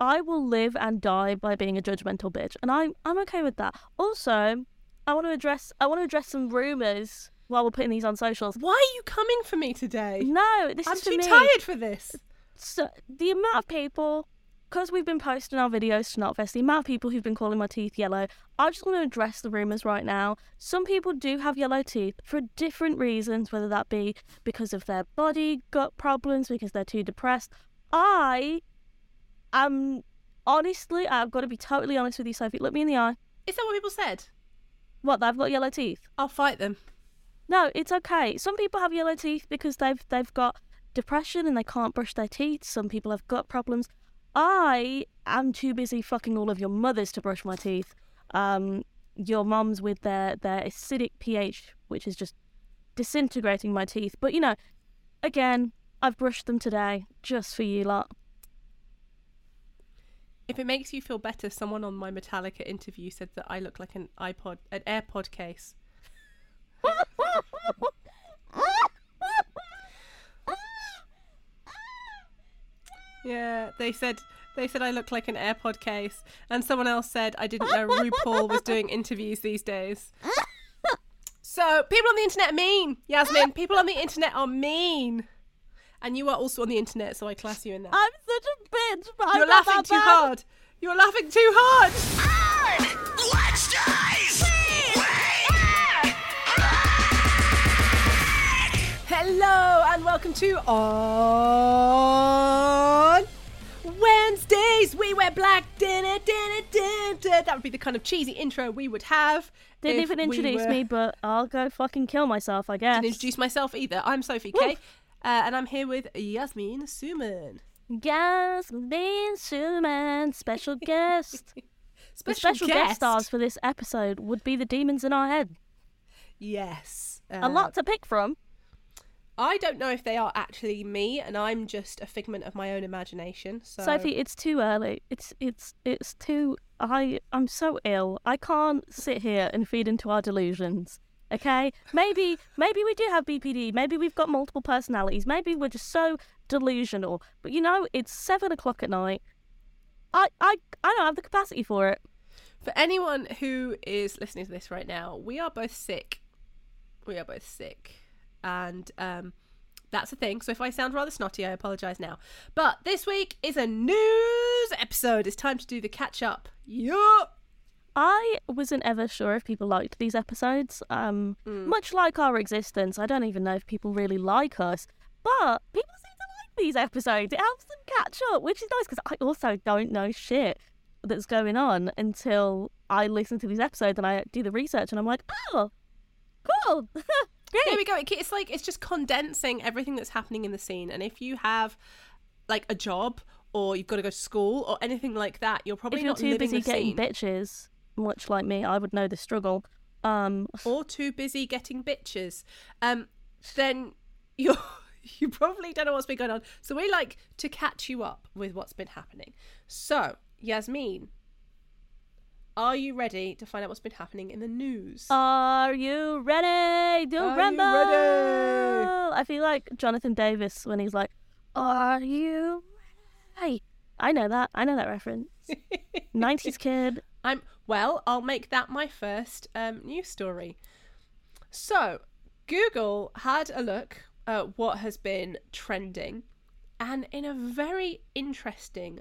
I will live and die by being a judgmental bitch, and I'm I'm okay with that. Also, I want to address I want to address some rumors while we're putting these on socials. Why are you coming for me today? No, this is. I'm is for too me. tired for this. So the amount of people, because we've been posting our videos to Knotfest, the amount of people who've been calling my teeth yellow, I just want to address the rumours right now. Some people do have yellow teeth for different reasons, whether that be because of their body, gut problems, because they're too depressed. I am, honestly, I've got to be totally honest with you, Sophie. Look me in the eye. Is that what people said? What, that I've got yellow teeth? I'll fight them. No, it's okay. Some people have yellow teeth because they've they've got depression and they can't brush their teeth. Some people have gut problems. I am too busy fucking all of your mothers to brush my teeth. Um, your mums with their their acidic pH, which is just disintegrating my teeth. But you know, again, I've brushed them today just for you lot. If it makes you feel better, someone on my Metallica interview said that I look like an iPod, an AirPod case. Yeah, they said they said I look like an AirPod case, and someone else said I didn't know RuPaul was doing interviews these days. So people on the internet are mean, Yasmin. People on the internet are mean, and you are also on the internet, so I class you in that. I'm such a bitch, but I'm You're not laughing that too bad. hard. You're laughing too hard. Hello and welcome to On Wednesdays. We wear black. Dun, dun, dun, dun, dun. That would be the kind of cheesy intro we would have. Didn't if even we introduce were- me, but I'll go fucking kill myself, I guess. Didn't introduce myself either. I'm Sophie K, uh, and I'm here with Yasmine Summan. Yasmine Summan, special guest. the special guest stars for this episode would be the demons in our head. Yes, A Uh, lot to pick from. I don't know if they are actually me, and I'm just a figment of my own imagination. So Sophie, it's too early. It's it's it's too. I I'm so ill. I can't sit here and feed into our delusions. Okay, maybe maybe we do have BPD. Maybe we've got multiple personalities. Maybe we're just so delusional. But you know, it's seven o'clock at night. I I I don't have the capacity for it. For anyone who is listening to this right now, we are both sick. We are both sick. And um, that's the thing. So if I sound rather snotty, I apologise now. But this week is a news episode. It's time to do the catch up. Yup. I wasn't ever sure if people liked these episodes. Um, much like our existence, I don't even know if people really like us, but people seem to like these episodes. It helps them catch up, which is nice because I also don't know shit that's going on until I listen to these episodes and I do the research and I'm like, oh, cool, There we go. It's like it's just condensing everything that's happening in the scene. And if you have like a job or you've got to go to school or anything like that, you're probably If you're not too busy getting bitches, much like me, I would know the struggle. Um, or too busy getting bitches, um, then you're you probably don't know what's been going on. So we like to catch you up with what's been happening. So Yasmin, are you ready to find out what's been happening in the news? Are you ready to Are you ready? I feel like Jonathan Davis when he's like, "Are you ready?" I know that. I know that reference. Nineties kid. I'm well. I'll make that my first um, news story. So, Google had a look at what has been trending, and in a very interesting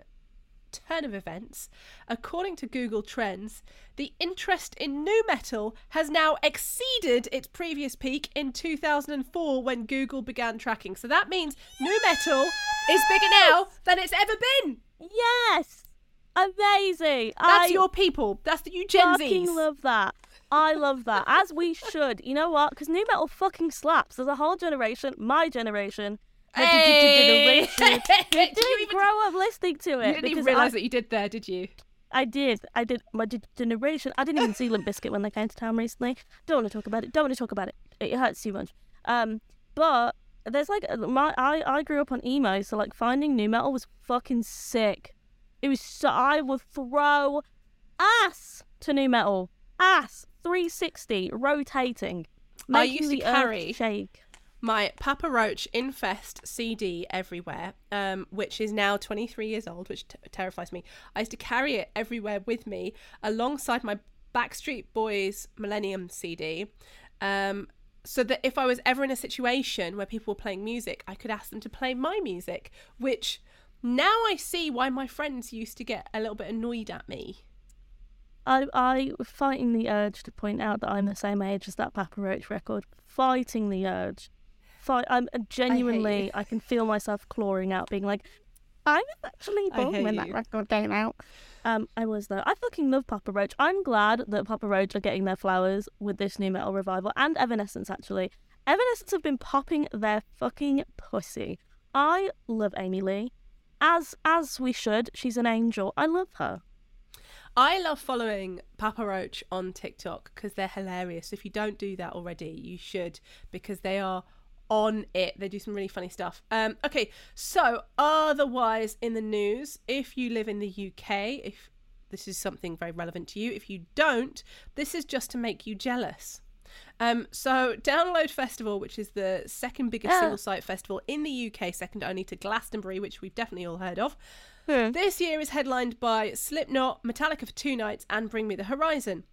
turn of events, according to Google Trends, the interest in nu metal has now exceeded its previous peak in 2004 when Google began tracking. So that means nu metal is bigger now than it's ever been. Yes, amazing. That's I your people. That's the you Gen fucking Zs. love that. I love that. As we should. You know what? Because nu metal fucking slaps. There's a whole generation, my generation. Hey! Did you didn't even- grow up listening to it You didn't even realise I, that you did there, did you? I did. I did. My generation. I didn't even see Limp Bizkit when they came to town recently. Don't want to talk about it. Don't want to talk about it. It hurts too much. Um, but there's like my I I grew up on emo, so like finding nu metal was fucking sick. It was so I would throw ass to nu metal, ass 360 rotating, I used to carry- shake. my Papa Roach Infest CD everywhere, um, which is now 23 years old, which t- terrifies me. I used to carry it everywhere with me alongside my Backstreet Boys Millennium CD. Um, so that if I was ever in a situation where people were playing music, I could ask them to play my music, which now I see why my friends used to get a little bit annoyed at me. I I fighting the urge to point out that I'm the same age as that Papa Roach record. Fighting the urge. Fight. I'm genuinely. you. I, can feel myself clawing out, being like, I was actually born hate when that record came out. Um, I was though. I fucking love Papa Roach. I'm glad that Papa Roach are getting their flowers with this nu metal revival and Evanescence. Actually, Evanescence have been popping their fucking pussy. I love Amy Lee, as as we should. She's an angel. I love her. I love following Papa Roach on TikTok because they're hilarious. If you don't do that already, you should because they are on it. They do some really funny stuff. Um, okay, so otherwise in the news, if you live in the UK, if this is something very relevant to you, if you don't, this is just to make you jealous. Um, so Download Festival, which is the second biggest Ah. single site festival in the UK, second only to Glastonbury, which we've definitely all heard of. Hmm. This year is headlined by Slipknot, Metallica for two nights, and Bring Me the Horizon.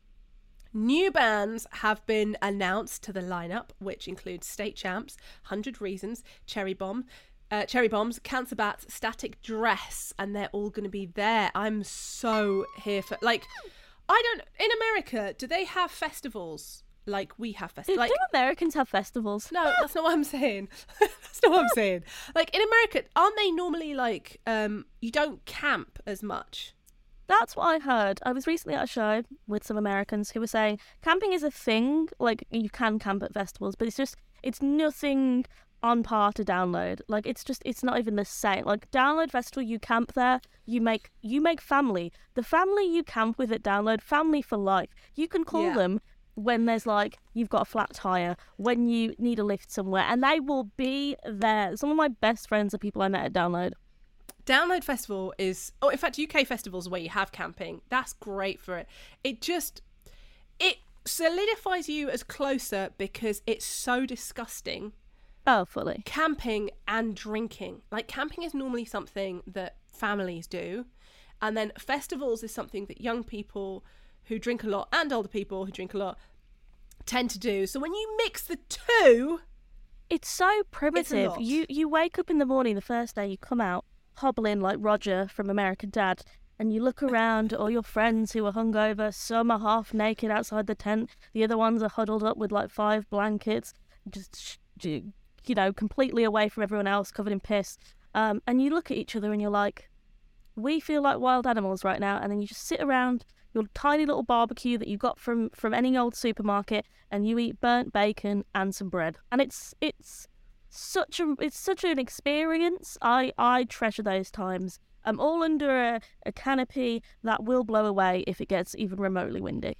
New bands have been announced to the lineup, which includes State Champs, Hundred Reasons, Cherry Bomb, uh, Cherry Bombs, Cancer Bats, Static Dress, and they're all going to be there. I'm so here for like. I don't. In America, do they have festivals like we have festivals? Like do Americans have festivals? no, that's not what I'm saying. that's not what I'm saying. Like in America, aren't they normally like um you don't camp as much? That's what I heard. I was recently at a show with some Americans who were saying camping is a thing. Like you can camp at festivals, but it's just it's nothing on par to download. Like it's just it's not even the same. Like download festival, you camp there, you make you make family. The family you camp with at download, family for life. You can call Yeah. them when there's like you've got a flat tire, when you need a lift somewhere, and they will be there. Some of my best friends are people I met at download. Download Festival is oh in fact UK festivals where you have camping. That's great for it. It just it solidifies you as closer because it's so disgusting Oh, fully. camping and drinking. Like camping is normally something that families do, and then festivals is something that young people who drink a lot and older people who drink a lot tend to do. So when you mix the two, It's so primitive. lot. You you wake up in the morning the first day, you come out hobbling like Roger from American Dad, and you look around at all your friends who are hungover. Some are half naked outside the tent. The other ones are huddled up with like five blankets, just you know, completely away from everyone else, covered in piss. Um, and you look at each other and you're like, we feel like wild animals right now. And then you just sit around your tiny little barbecue that you got from from any old supermarket, and you eat burnt bacon and some bread. And it's it's such a it's such an experience. I I treasure those times. I'm all under a, a canopy that will blow away if it gets even remotely windy.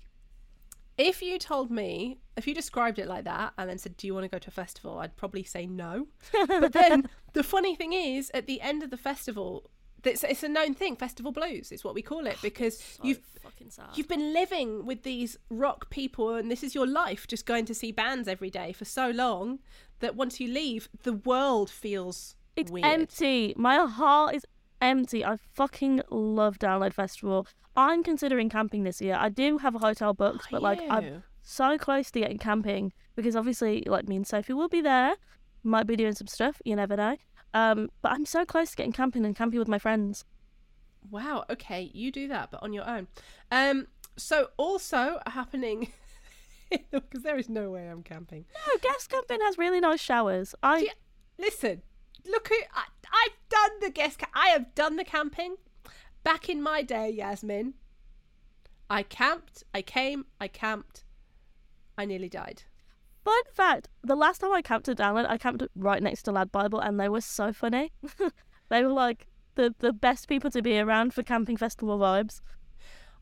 if you told me, if you described it like that and then said, "Do you want to go to a festival?" I'd probably say no. But then the funny thing is, at the end of the festival, it's, it's a known thing. Festival blues is what we call it because you've fucking sad. You've been living with these rock people, and this is your life, just going to see bands every day for so long that once you leave, the world feels It's weird. empty. My heart is empty. I fucking love Download Festival. I'm considering camping this year. I do have a hotel booked, but like you? I'm so close to getting camping because obviously, like me and Sophie will be there. Might be doing some stuff. You never know. Um, but I'm so close to getting camping and camping with my friends. Wow. Okay, you do that, but on your own. Um. So also happening. Because there is no way I'm camping. No, guest camping has really nice showers. I Yeah, Listen, look who I, I've done the guest. Ca- I have done the camping. Back in my day, Yasmin, I camped. I came. I camped. I nearly died. Fun fact: the last time I camped at Download, I camped right next to Lad Bible, and they were so funny. they were like the the best people to be around for camping festival vibes.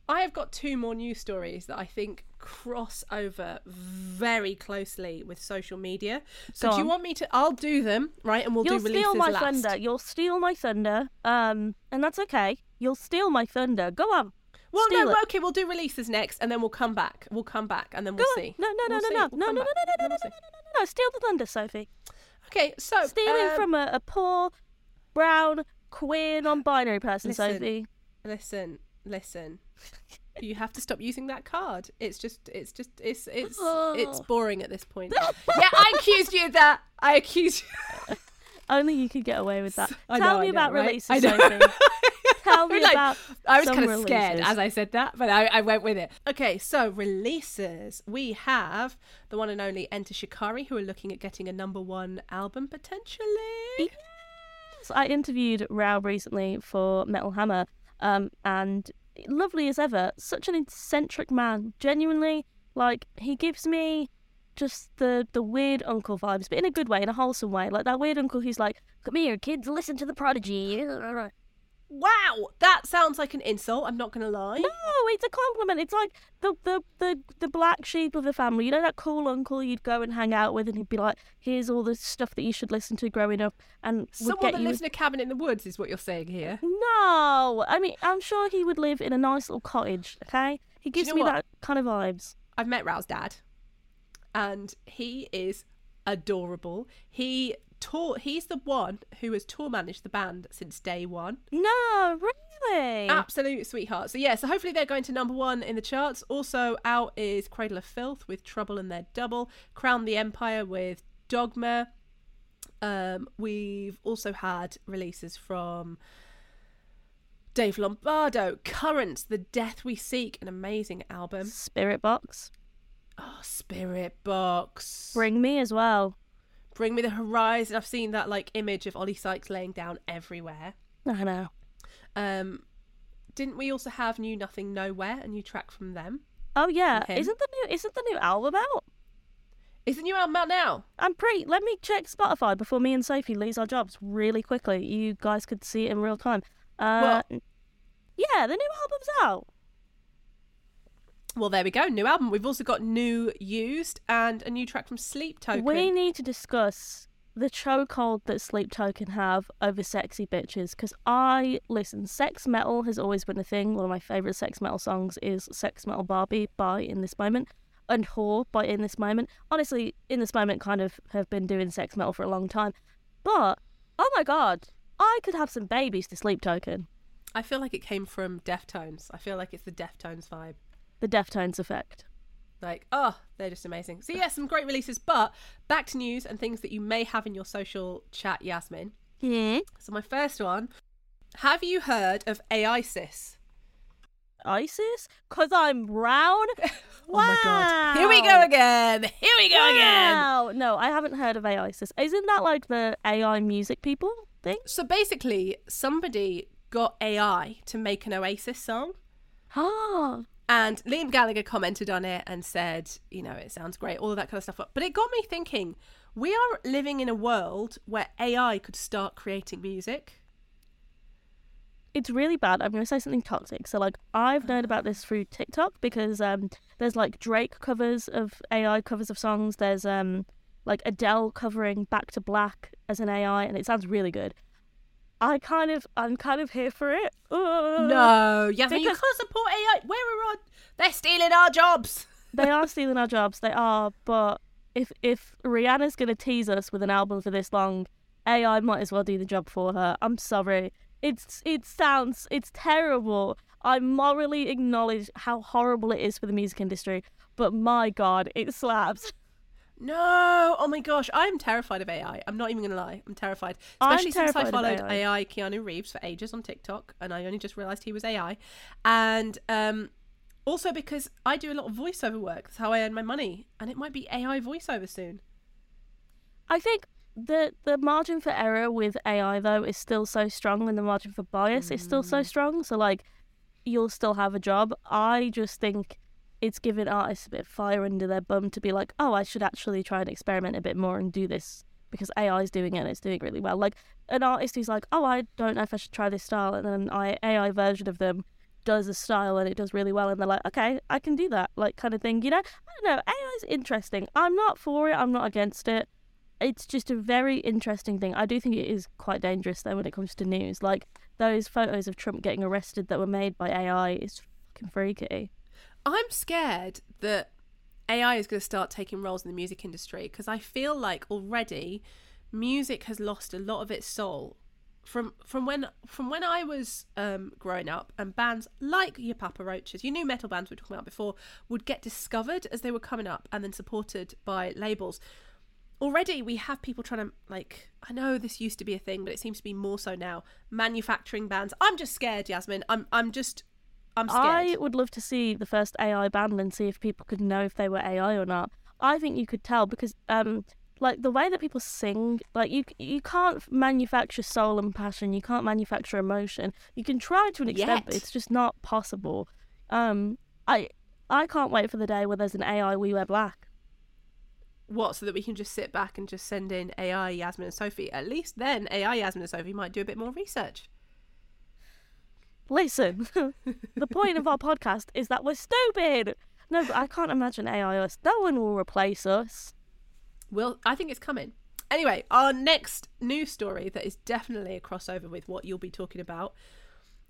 I have got two more news stories that I think cross over very closely with social media. So do you want me to? I'll do them right, and we'll You'll do releases steal my last. thunder. You'll steal my thunder. Um, and that's okay. You'll steal my thunder. Go on. Well, Steal no, it. okay, we'll do releases next, and then we'll come back. We'll come back, and then we'll on. see. No, no, no, We'll no, see. no, We'll no, come no, no, back, no, no, no, we'll no, see. no, no, no. Steal the thunder, Sophie. Okay, so Stealing um, from a, a poor, brown, queer, non-binary person, Listen. Sophie. Listen, listen. You have to stop using that card. It's just, it's just, it's, it's, it's Oh. boring at this point. yeah, I accused you of that. I accused you. Only you could get away with that. I Tell know, me I know, about right? releases, I know. Sophie. Tell me Like, about. I was kind of scared as I said that, but I, I went with it. Okay, so releases. We have the one and only Enter Shikari, who are looking at getting a number one album potentially. So I interviewed Rou recently for Metal Hammer, um, and lovely as ever. Such an eccentric man. Genuinely, like he gives me just the the weird uncle vibes, but in a good way, in a wholesome way. Like that weird uncle who's like, "Come here, kids, listen to the Prodigy." Wow, that sounds like an insult. I'm not gonna lie. No, it's a compliment. It's like the, the the the black sheep of the family. You know that cool uncle you'd go and hang out with, and he'd be like, "Here's all the stuff that you should listen to growing up," and Someone get that you. lives in a cabin in the woods is what you're saying here. No, I mean I'm sure he would live in a nice little cottage. Okay, he gives know me what? that kind of vibes. I've met Rou's dad, and he is adorable. He tour. He's the one who has tour managed the band since day one. No, really. Absolute sweetheart. So yeah, so hopefully they're going to number one in the charts. Also out is Cradle of Filth with Trouble and Their Double, Crown the Empire with Dogma. Um, we've also had releases from Dave Lombardo, Currents, The Death We Seek, an amazing album. Spiritbox, Oh, Spiritbox. bring me as well. Bring Me the Horizon. I've seen that like image of Oli Sykes laying down everywhere. I know. Um, didn't we also have New Nothing Nowhere, a new track from them? Oh yeah, isn't the new isn't the new album out? Is the new album out now? I'm pretty. Let me check Spotify before me and Sophie lose our jobs really quickly. You guys could see it in real time. Uh, yeah, the new album's out. Well, there we go. New album. We've also got new used and a new track from Sleep Token. We need to discuss the chokehold that Sleep Token have over sexy bitches. Because I listen, sex metal has always been a thing. One of my favorite sex metal songs is "Sex Metal Barbie" by In This Moment, and "Whore" by In This Moment. Honestly, In This Moment kind of have been doing sex metal for a long time, but oh my god, I could have some babies to Sleep Token. I feel like it came from Deftones. I feel like it's the Deftones vibe. The Deftones effect. Like, oh, they're just amazing. So, yeah, some great releases. But back to news and things that you may have in your social chat, Yasmin. Hmm. So, my first one Have you heard of AISIS? ISIS? Cause I'm brown. Oh my god. Here we go again. Here we go again. Wow. No, I haven't heard of AISIS. Isn't that like the AI music people thing? So, basically, somebody got AI to make an Oasis song. Ah. And Liam Gallagher commented on it and said, you know, it sounds great, all of that kind of stuff. But it got me thinking we are living in a world where AI could start creating music. It's really bad. I'm going to say something toxic. So, like, I've known about this through TikTok because um, there's like Drake covers of AI covers of songs. There's um, like Adele covering Back to Black as an AI, and it sounds really good. I kind of, I'm kind of here for it. No, Yasmin, you Because- can't support AI. Where are our... They're stealing our jobs. they are stealing our jobs. They are, but if if Rihanna's gonna tease us with an album for this long, AI might as well do the job for her. I'm sorry. It's it sounds it's terrible. I morally acknowledge how horrible it is for the music industry, but my god, it slaps. No, oh my gosh, I'm terrified of AI. I'm not even gonna lie, I'm terrified. I'm Especially since I followed AI. AI. Keanu Reeves for ages on TikTok, and I only just realised he was AI. And um, also because I do a lot of voiceover work. That's how I earn my money, and it might be AI voiceover soon. I think the the margin for error with AI though is still so strong, and the margin for bias is still so strong. So like, you'll still have a job. I just think it's giving artists a bit of fire under their bum to be like, oh, I should actually try and experiment a bit more and do this because AI is doing it and it's doing really well. Like an artist who's like, oh, I don't know if I should try this style, and then an AI version of them does a style and it does really well, and they're like, okay, I can do that, like kind of thing. You know, I don't know. AI is interesting. I'm not for it. I'm not against it it's just a very interesting thing. I do think it is quite dangerous though when it comes to news. Like those photos of Trump getting arrested that were made by AI is fucking freaky. I'm scared that AI is going to start taking roles in the music industry because I feel like already music has lost a lot of its soul from from when from when I was um, growing up, and bands like your Papa Roaches, you nu metal bands we were talking about before, would get discovered as they were coming up, and then supported by labels. Already, we have people trying to like. I know this used to be a thing, but it seems to be more so now. Manufacturing bands. I'm just scared, Yasmin. I'm I'm just. I'm scared. I would love to see the first AI band and see if people could know if they were AI or not. I think you could tell because um like the way that people sing like you you can't manufacture soul and passion you can't manufacture emotion you can try to an extent Yet. but it's just not possible um i i can't wait for the day where there's an ai we wear black What, so that we can just sit back and just send in AI Yasmin and Sophie? At least then AI Yasmin and Sophie might do a bit more research. Listen the point of our podcast is that we're stupid no but i can't imagine ai us no one will replace us Well, I think it's coming. Anyway, our next news story that is definitely a crossover with what you'll be talking about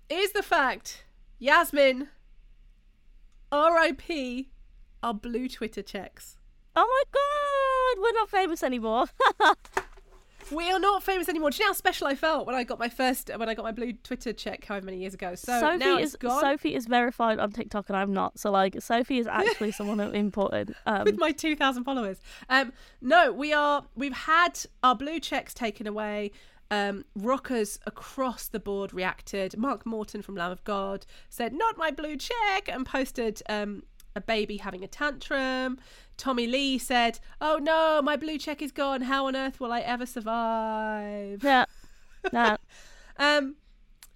is the fact Yasmin, RIP, our blue Twitter checks. oh my god we're not famous anymore We are not famous anymore. Do you know how special I felt when I got my first, when I got my blue Twitter check however many years ago? So Sophie now is gone Sophie is verified on TikTok and I'm not. So like Sophie is actually someone important. Um, with my 2,000 followers. Um, no, we are, we've had our blue checks taken away. Um, rockers across the board reacted. Mark Morton from Lamb of God said, "Not my blue check," and posted um, a baby having a tantrum. Tommy Lee said, "Oh no, my blue check is gone. How on earth will I ever survive?" yeah, nah. Um,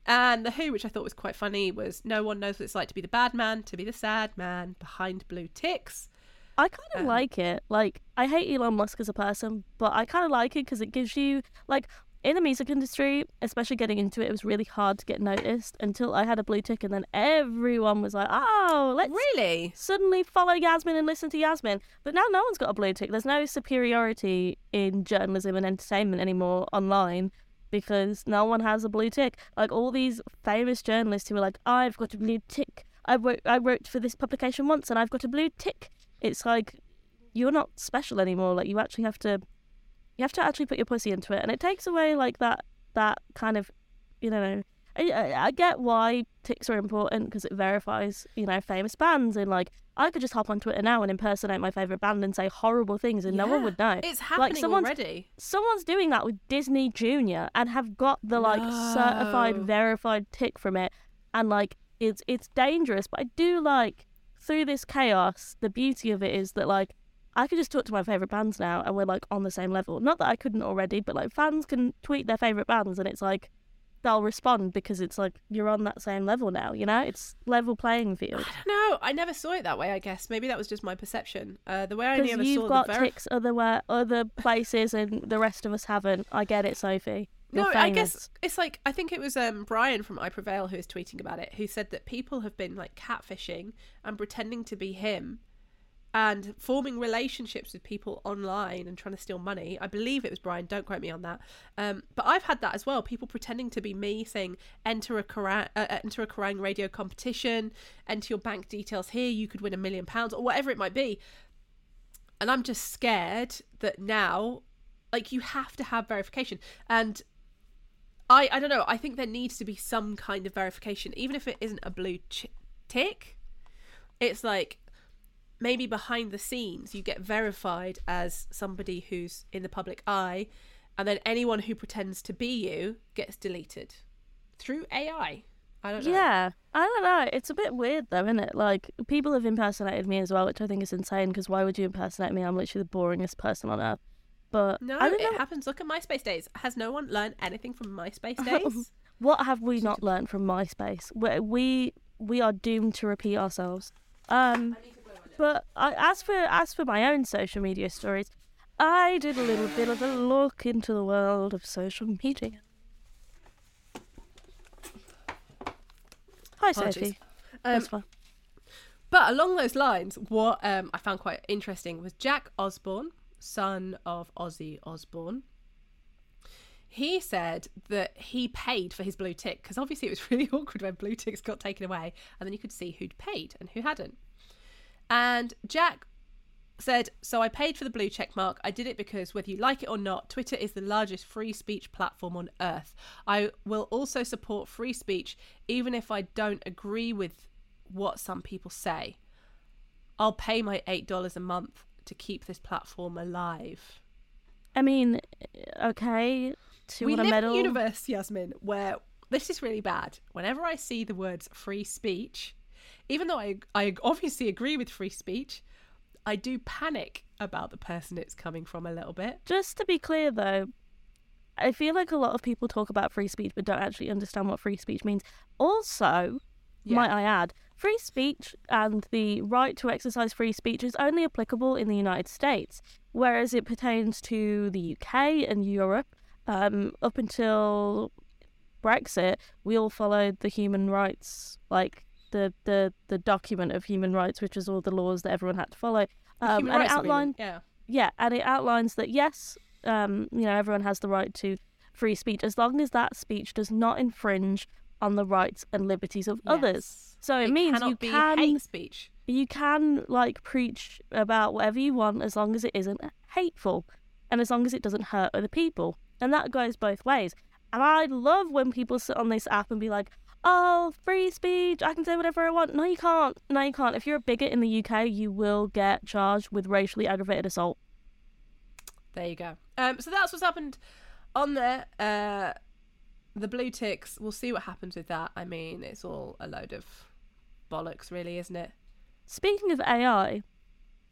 and the Who, which I thought was quite funny, was no one knows what it's like to be the bad man, to be the sad man behind blue ticks. I kind of Um, like it. Like I hate Elon Musk as a person, but I kind of like it because it gives you like in the music industry, especially getting into it, it was really hard to get noticed until I had a blue tick, and then everyone was like, "Oh, let's Really? suddenly follow Yasmin and listen to Yasmin. But now no one's got a blue tick. There's no superiority in journalism and entertainment anymore online because no one has a blue tick. Like all these famous journalists who are like, I've got a blue tick. I wrote, I wrote for this publication once and I've got a blue tick. It's like you're not special anymore. Like you actually have to, you have to actually put your pussy into it, and it takes away like that that kind of, you know. I, I, get why ticks are important because it verifies, you know, famous bands and like I could just hop on Twitter now and impersonate my favorite band and say horrible things and no one would know. It's happening someone's- already. Someone's doing that with Disney Junior and have got the like certified verified tick from it and like it's it's dangerous, but I do like through this chaos, the beauty of it is that like I could just talk to my favorite bands now and we're like on the same level. Not that I couldn't already, but like fans can tweet their favorite bands and it's like they'll respond because it's like you're on that same level now, you know? It's level playing field. I don't know. I never saw it that way. I guess maybe that was just my perception. Uh, the way I only ever you've saw got the ver- ticks other where, other places and the rest of us haven't. I get it, Sophie. You're No, I guess it's like I think it was um, Brian from I Prevail who was tweeting about it, who said that people have been like catfishing and pretending to be him, and forming relationships with people online and trying to steal money. I believe it was Brian. Don't quote me on that. Um, but I've had that as well. People pretending to be me, saying enter a Kerrang, uh, enter a Kerrang radio competition, enter your bank details here. You could win a million pounds or whatever it might be. And I'm just scared that now, like you have to have verification and. I, I don't know. I think there needs to be some kind of verification, even if it isn't a blue ch- tick. It's like maybe behind the scenes you get verified as somebody who's in the public eye, and then anyone who pretends to be you gets deleted through AI. I don't know. Yeah, I don't know. It's a bit weird though, isn't it? Like people have impersonated me as well, which I think is insane. Because why would you impersonate me? I'm literally the boringest person on earth. But No, I don't it know. happens. Look at MySpace days. Has no one learned anything from MySpace days? What have we not learned from MySpace? We we, we are doomed to repeat ourselves. Um, but I, as for as for my own social media stories, I did a little bit of a look into the world of social media. Hi, Apologies. Sophie. Um, That's fine. But along those lines, what um, I found quite interesting was Jack Osbourne, son of Ozzy Osbourne. He said that he paid for his blue tick because obviously it was really awkward when blue ticks got taken away and then you could see who'd paid and who hadn't. And Jack said, So I paid for the blue check mark. I did it because, whether you like it or not, Twitter is the largest free speech platform on earth. I will also support free speech, even if I don't agree with what some people say. I'll pay my $8 a month to keep this platform alive. I mean, okay, to we want a live medal. in a universe, Yasmin, where this is really bad. Whenever I see the words free speech, even though I, I obviously agree with free speech, I do panic about the person it's coming from a little bit. Just to be clear, though, I feel like a lot of people talk about free speech but don't actually understand what free speech means. Also, Yeah. might I add, free speech and the right to exercise free speech is only applicable in the United States, whereas it pertains to the UK and Europe. Um, up until Brexit, we all followed the human rights, like the the the document of human rights, which was all the laws that everyone had to follow. Um, and it outlined yeah. yeah, and it outlines that yes, um, you know, everyone has the right to free speech as long as that speech does not infringe on the rights and liberties of others. So it, means cannot you can hate speech. you can like preach about whatever you want as long as it isn't hateful and as long as it doesn't hurt other people. And that goes both ways. And I love when people sit on this app and be like, "Oh, free speech! I can say whatever I want." No, you can't. No, you can't. If you're a bigot in the UK, you will get charged with racially aggravated assault. There you go. Um, so that's what's happened on there. Uh, the blue ticks. We'll see what happens with that. I mean, it's all a load of bollocks, really, isn't it? Speaking of AI,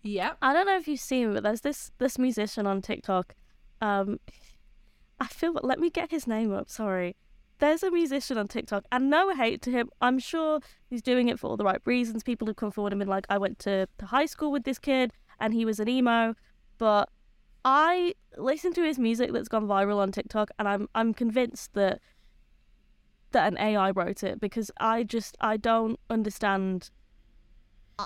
Yeah. I don't know if you've seen, but there's this this musician on TikTok. Um, I feel. Let me get his name up. Sorry. There's a musician on TikTok, and no hate to him. I'm sure he's doing it for all the right reasons. People have come forward and been like, "I went to, to high school with this kid, and he was an emo," but I listen to his music that's gone viral on TikTok, and I'm I'm convinced that that an AI wrote it because I just I don't understand.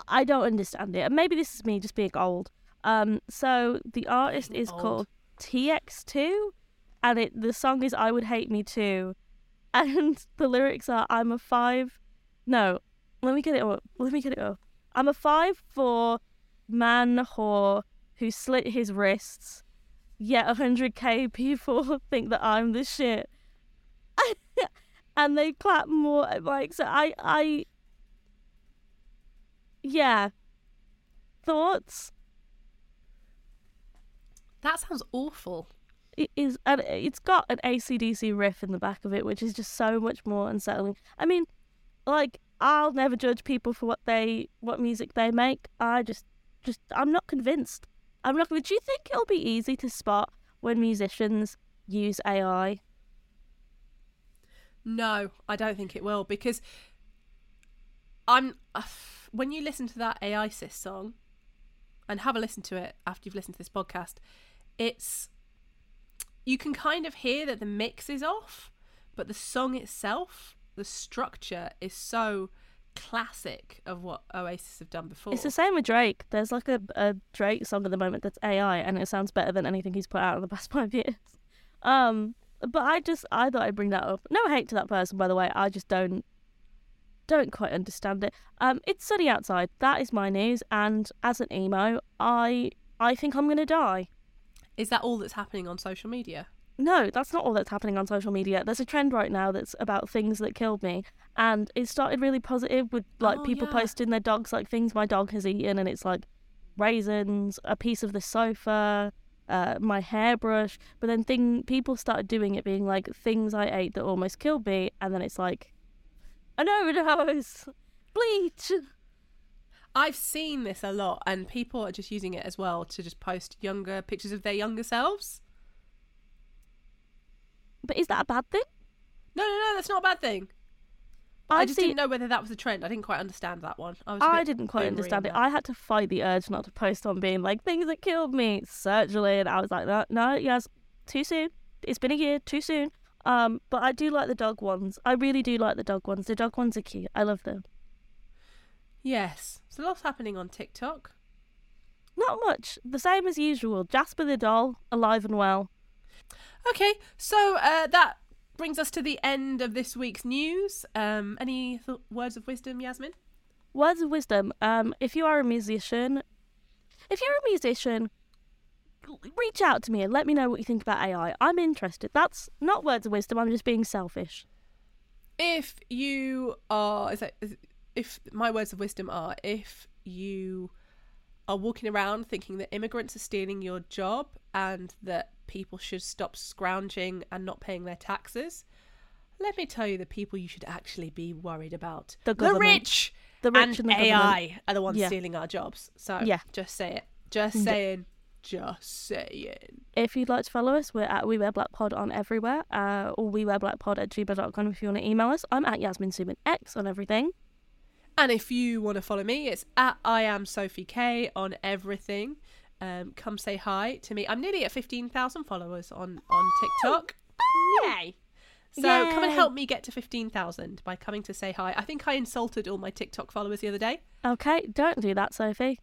I- don't understand it. And maybe this is me just being old. Um, so the artist is old. called TX2, and it the song is "I Would Hate Me Too," and the lyrics are "I'm a five, no, let me get it up. Let me get it up. I'm a five four man whore who slit his wrists. Yet a hundred k people think that I'm the shit, and they clap more. Like so, I I yeah. Thoughts? That sounds awful. It is, and it's got an ACDC riff in the back of it, which is just so much more unsettling. I mean, like I'll never judge people for what they what music they make. I just, just I'm not convinced. I'm not. Do you think it'll be easy to spot when musicians use AI? No, I don't think it will because I'm. When you listen to that AISIS song and have a listen to it after you've listened to this podcast, it's. You can kind of hear that the mix is off, but the song itself, the structure is so classic of what Oasis have done before. It's the same with Drake. There's like a, a Drake song at the moment that's AI, and it sounds better than anything he's put out in the past five years. Um, but I just I thought I'd bring that up. No hate to that person, by the way. I just don't don't quite understand it. Um, it's sunny outside. That is my news, and as an emo, I I think I'm gonna die. Is that all that's happening on social media? No, that's not all that's happening on social media. There's a trend right now that's about things that killed me, and it started really positive with like Oh, people yeah. posting their dogs like things my dog has eaten, and it's like raisins, a piece of the sofa, uh, my hairbrush. But then thing people started doing it, being like things I ate that almost killed me, and then it's like i an overdose, bleach. I've seen this a lot, and people are just using it as well to just post younger pictures of their younger selves. But is that a bad thing? No, no, no, that's not a bad thing. I I've just didn't know whether that was a trend. I didn't quite understand that one. I I didn't quite understand it. I had to fight the urge not to post on being like things that killed me. Surgery, and I was like, no, no, yes, too soon. It's been a year, too soon. Um, but I do like the dog ones. I really do like the dog ones. The dog ones are cute. I love them. Yes, so lots happening on TikTok. Not much. The same as usual. Jasper the doll, alive and well. Okay, so uh, that brings us to the end of this week's news. Um, any th- words of wisdom, Yasmin? Words of wisdom. Um, if you are a musician, if you're a musician, reach out to me and let me know what you think about AI. I'm interested. That's not words of wisdom. I'm just being selfish. If you are, is that, is- if my words of wisdom are, if you are walking around thinking that immigrants are stealing your job and that people should stop scrounging and not paying their taxes, let me tell you the people you should actually be worried about. The the rich, The rich and, and the AI government. are the ones Yeah. stealing our jobs. So Yeah. just say it. Just saying. Just saying. If you'd like to follow us, we're at We Wear Black Pod on everywhere, uh, or We Wear Black Pod at gmail.com if you want to email us. I'm at Yasmine Summan X on everything. And if you want to follow me, it's at I am Sophie K on everything. Um, come say hi to me. I'm nearly at fifteen thousand followers on on TikTok. Yay! So come and help me get to fifteen thousand by coming to say hi. I think I insulted all my TikTok followers the other day. Okay, don't do that, Sophie.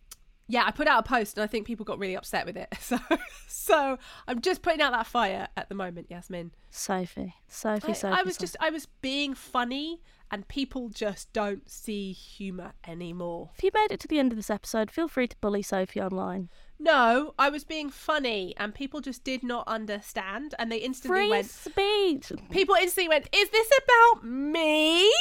Yeah, I put out a post and I think people got really upset with it. So so I'm just putting out that fire at the moment, Yasmin. Sophie. Sophie, I, Sophie. I was Sophie. just I was being funny and people just don't see humour anymore. If you made it to the end of this episode, feel free to bully Sophie online. No, I was being funny and people just did not understand and they instantly Free went speech. people instantly went, Is this about me?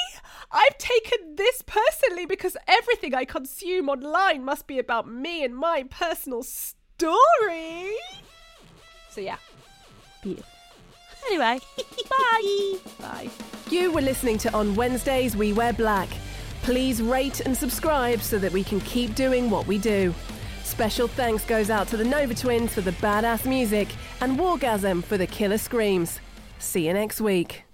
I've taken this personally because everything I consume online must be about me and my personal story. So yeah. Beautiful. Anyway, bye. Bye. You were listening to On Wednesdays We Wear Black. Please rate and subscribe so that we can keep doing what we do. Special thanks goes out to the Nova Twins for the badass music and Wargasm for the killer screams. See you next week.